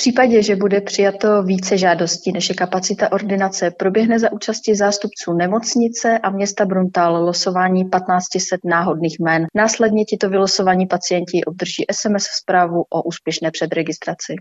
případě, že bude přijato více žádostí, než je kapacita ordinace, proběhne za účasti zástupců nemocnice a města Bruntal losování 1500 náhodných jmén. Následně tito vylosovaní pacienti obdrží SMS zprávu o úspěšné předregistraci.